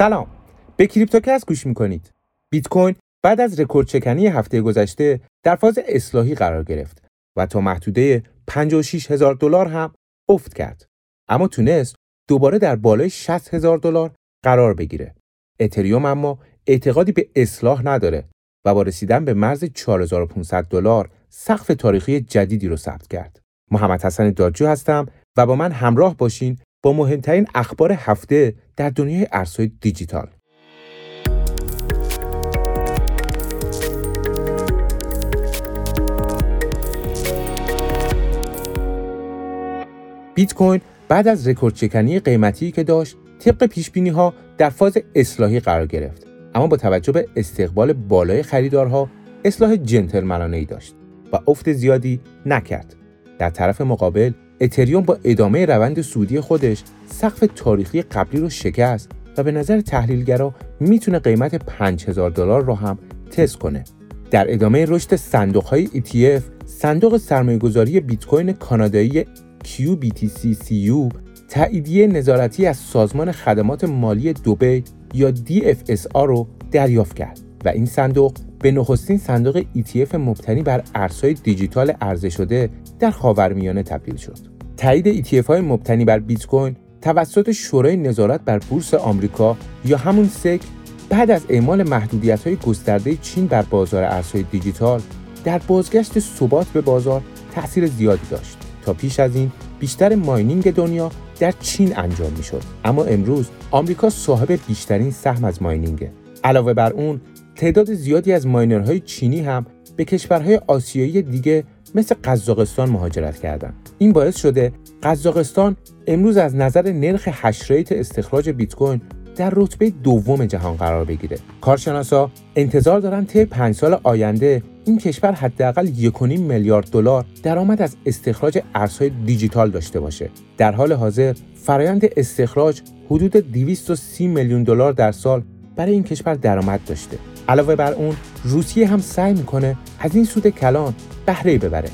سلام. به کریپتوکست گوش می‌کنید. بیت کوین بعد از رکوردشکنی هفته گذشته در فاز اصلاحی قرار گرفت و تا محدوده 56 هزار دلار هم افت کرد. اما تونست دوباره در بالای 60 هزار دلار قرار بگیره. اتریوم اما اعتقادی به اصلاح نداره و با رسیدن به مرز 4500 دلار سقف تاریخی جدیدی رو ثبت کرد. محمد حسن دادجو هستم و با من همراه باشین با مهمترین اخبار هفته در دنیای ارزهای دیجیتال. بیت کوین بعد از رکورد چکنی قیمتی که داشت طبق پیش بینی ها در فاز اصلاحی قرار گرفت اما با توجه به استقبال بالای خریدارها اصلاح جنتلمنانه ای داشت و افت زیادی نکرد در طرف مقابل اتریوم با ادامه روند سودی خودش سقف تاریخی قبلی رو شکست و به نظر تحلیلگرا می‌تونه قیمت 5000 دلار رو هم تست کنه. در ادامه رشد صندوق های ETF، صندوق سرمایه‌گذاری بیت کوین کانادایی QBTCCU تاییدیه نظارتی از سازمان خدمات مالی دوبی یا DFSA رو دریافت کرد و این صندوق به نخستین صندوق ETF مبتنی بر ارزهای دیجیتال عرضه شده در خاورمیانه تبدیل شد. تایید ETF های مبتنی بر بیت کوین توسط شورای نظارت بر بورس آمریکا یا همون سک بعد از اعمال محدودیت های گسترده چین بر بازار ارزهای دیجیتال در بازگشت ثبات به بازار تاثیر زیادی داشت. تا پیش از این بیشتر ماینینگ دنیا در چین انجام می شد اما امروز آمریکا صاحب بیشترین سهم از ماینینگه. علاوه بر اون تعداد زیادی از ماینرهای چینی هم به کشورهای آسیایی دیگه مثل قزاقستان مهاجرت کردند. این باعث شده قزاقستان امروز از نظر نرخ hash rate استخراج بیت کوین در رتبه دوم جهان قرار بگیره. کارشناسا انتظار دارند طی پنج سال آینده این کشور حداقل 1.5 میلیارد دلار درآمد از استخراج ارزهای دیجیتال داشته باشه. در حال حاضر فرایند استخراج حدود 230 میلیون دلار در سال برای این کشور درآمد داشته. علاوه بر اون روسیه هم سعی می‌کنه از این سود کلان بهره ببره.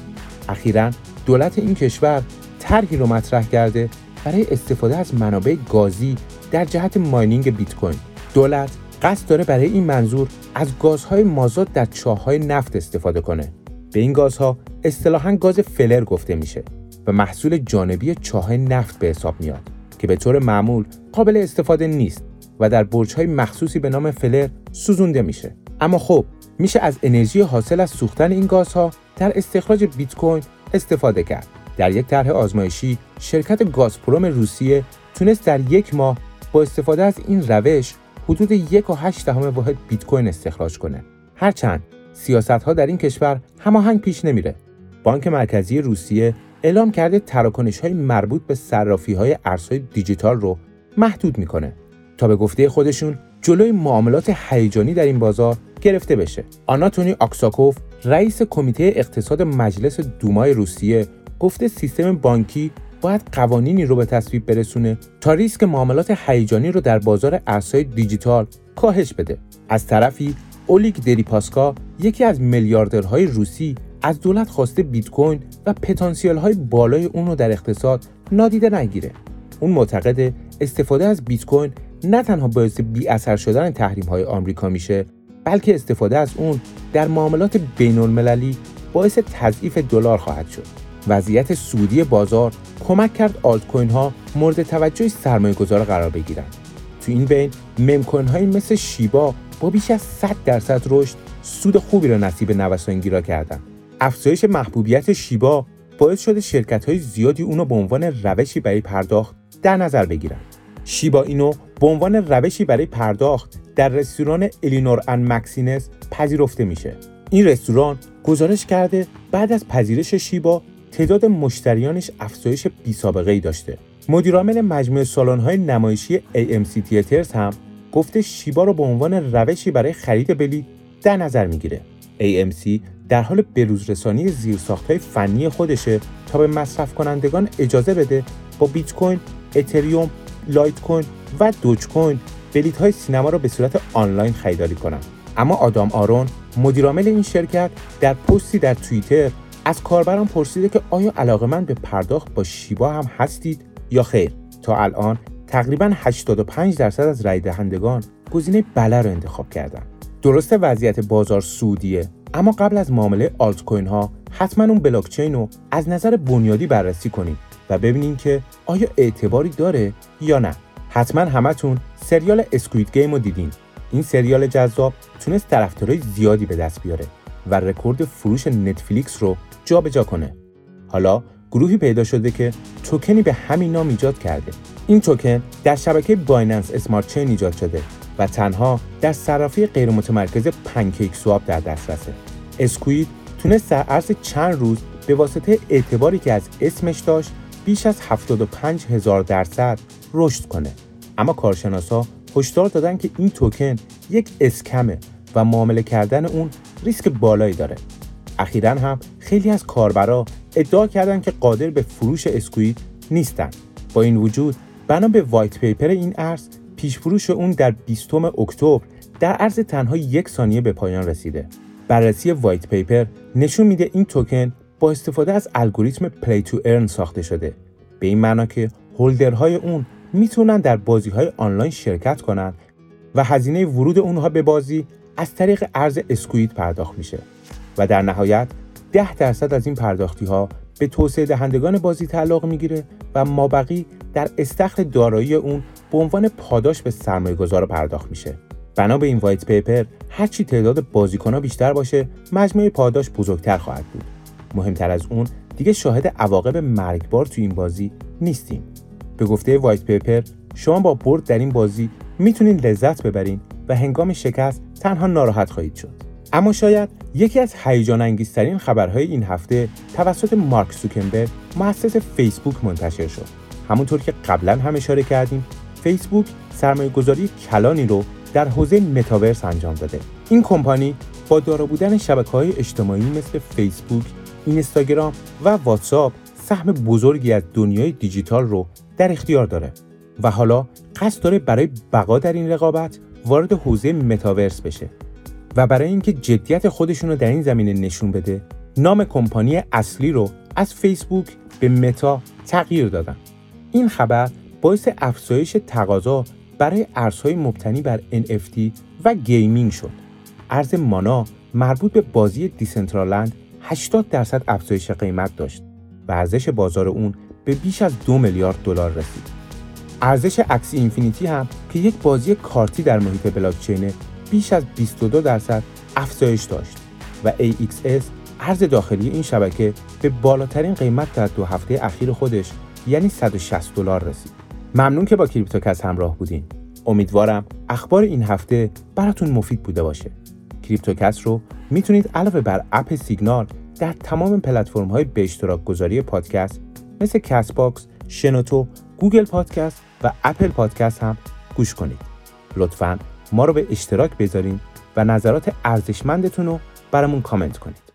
اخیرا دولت این کشور طرحی رو مطرح کرده برای استفاده از منابع گازی در جهت ماینینگ بیت کوین دولت قصد داره برای این منظور از گازهای مازاد در چاههای نفت استفاده کنه. به این گازها اصطلاحا گاز فلر گفته میشه و محصول جانبی چاههای نفت به حساب میاد که به طور معمول قابل استفاده نیست. و در برج‌های مخصوصی به نام فلر سوزونده میشه. اما خب میشه از انرژی حاصل از سوختن این گازها در استخراج بیت کوین استفاده کرد. در یک طرح آزمایشی شرکت گازپروم روسیه تونست در یک ماه با استفاده از این روش حدود یک و هشت دهم واحد بیت کوین استخراج کنه. هرچند سیاست ها در این کشور هماهنگ پیش نمیره. بانک مرکزی روسیه اعلام کرده تراکنش های مربوط به صرافی های ارزهای دیجیتال رو محدود می‌کنه. تا به گفته خودشون جلوی معاملات هیجانی در این بازار گرفته بشه. آناتونی آکساکوف رئیس کمیته اقتصاد مجلس دومای روسیه گفته سیستم بانکی باید قوانینی رو به تصویب برسونه تا ریسک معاملات هیجانی رو در بازار ارزهای دیجیتال کاهش بده. از طرفی اولیگ دریپاسکا یکی از میلیاردرهای روسی از دولت خواسته بیت کوین و پتانسیل های بالای اون رو در اقتصاد نادیده نگیره. اون معتقد استفاده از بیت کوین نه تنها باعث بی اثر شدن تحریم های آمریکا میشه بلکه استفاده از اون در معاملات بین المللی باعث تضعیف دلار خواهد شد. وضعیت سودی بازار کمک کرد آلت کوین ها مورد توجه سرمایه گذار قرار بگیرند. تو این بین مم کوین های مثل شیبا با بیش از 100 درصد رشد سود خوبی را نصیب نوسانگیرا کردند. افزایش محبوبیت شیبا باعث شده شرکت های زیادی اونو به عنوان روشی برای پرداخت در نظر بگیرند. شیبا اینو به عنوان روشی برای پرداخت در رستوران الینور ان مکسینس پذیرفته میشه. این رستوران گزارش کرده بعد از پذیرش شیبا تعداد مشتریانش افزایش بی سابقه ای داشته. مدیرعامل مجموعه سالن‌های نمایشی AMC Theatres هم گفته شیبا رو به عنوان روشی برای خرید بلیط در نظر می‌گیره. AMC در حال بروزرسانی زیرساختهای فنی خودشه تا به مصرف کنندگان اجازه بده با بیت کوین، اتریوم لایت کوین و دوج کوین بلیت های سینما را به صورت آنلاین خریداری کنند اما آدام آرون مدیرعامل این شرکت در پستی در توییتر از کاربران پرسیده که آیا علاقه من به پرداخت با شیبا هم هستید یا خیر. تا الان تقریبا 85 درصد از رای دهندگان گزینه بله رو انتخاب کردن. درست وضعیت بازار سودیه اما قبل از معامله آلت کوین ها حتما اون بلاکچین رو از نظر بنیادی بررسی کنید و ببینین که آیا اعتباری داره یا نه. حتما همتون سریال اسکوید گیم رو دیدین. این سریال جذاب تونست طرفدارای زیادی به دست بیاره و رکورد فروش نتفلیکس رو جابجا جا کنه. حالا گروهی پیدا شده که توکنی به همین نام ایجاد کرده. این توکن در شبکه Binance Smart Chain ایجاد شده و تنها در صرافی غیر متمرکز PancakeSwap در دسترسه. Squid تونست در عرض چند روز به واسطه اعتباری که از اسمش داشت بیش از 75 هزار درصد رشد کنه. اما کارشناسا هشدار دادن که این توکن یک scam ه و معامله کردن اون ریسک بالایی داره. اخیرا هم خیلی از کاربرا ادعا کردند که قادر به فروش Squid نیستن. با این وجود بنا به white paper این ارز پیش فروش اون در 20 اکتبر در عرض تنها یک ثانیه به پایان رسیده. بررسی white paper نشون میده این توکن با استفاده از الگوریتم play to earn ساخته شده. به این معنا که هولدرهای اون می‌تونن در بازی های آنلاین شرکت کنند و هزینه ورود اونها به بازی از طریق ارز اسکوید پرداخت میشه و در نهایت 10 درصد از این پرداختی ها به توسعه دهندگان بازی تعلق می‌گیره و مابقی در استخر دارایی اون به عنوان پاداش به سرمایه گذار پرداخت میشه. بنا به این وایت پیپر هرچی تعداد بازیکن بیشتر باشه مجموعه پاداش بزرگتر خواهد بود. مهمتر از اون دیگه شاهد عواقب مرگبار تو این بازی نیستیم. به گفته وایت پیپر شما با برد در این بازی می‌تونید لذت ببرین و هنگام شکست تنها ناراحت خواهید شد. اما شاید یکی از هیجان انگیزترین خبرهای این هفته توسط مارک سوکنبرگ مؤسس فیسبوک منتشر شد. همونطور که قبلا هم اشاره کردیم فیسبوک سرمایه گذاری کلانی رو در حوزه متاورس انجام داده. این کمپانی با دارا بودن شبکه های اجتماعی مثل فیسبوک، اینستاگرام و واتساپ سهم بزرگی از دنیای دیجیتال رو در اختیار داره و حالا قصد داره برای بقا در این رقابت وارد حوزه متاورس بشه و برای اینکه جدیت خودشون رو در این زمینه نشون بده نام کمپانی اصلی رو از فیسبوک به متا تغییر دادن. این خبر باعث افزایش تقاضا برای ارزهای مبتنی بر NFT و gaming شد. ارز مانا مربوط به بازی Decentraland 80 درصد افزایش قیمت داشت و ارزش بازار اون به بیش از دو میلیارد دلار رسید. ارزش Axie Infinity هم که یک بازی کارتی در محیط بلاکچین بیش از 22 درصد افزایش داشت و AXS ارز داخلی این شبکه به بالاترین قیمت در دو هفته اخیر خودش یعنی 160 دلار رسید. ممنون که با کریپتوکست همراه بودین. امیدوارم اخبار این هفته براتون مفید بوده باشه. کریپتوکست رو می‌تونید علاوه بر اپ سیگنال در تمام پلتفرم های به اشتراک گذاری پادکست مثل Castbox، شنوتو، گوگل پادکست و اپل پادکست هم گوش کنید. لطفا ما رو به اشتراک بذارین و نظرات ارزشمندتون رو برامون کامنت کنید.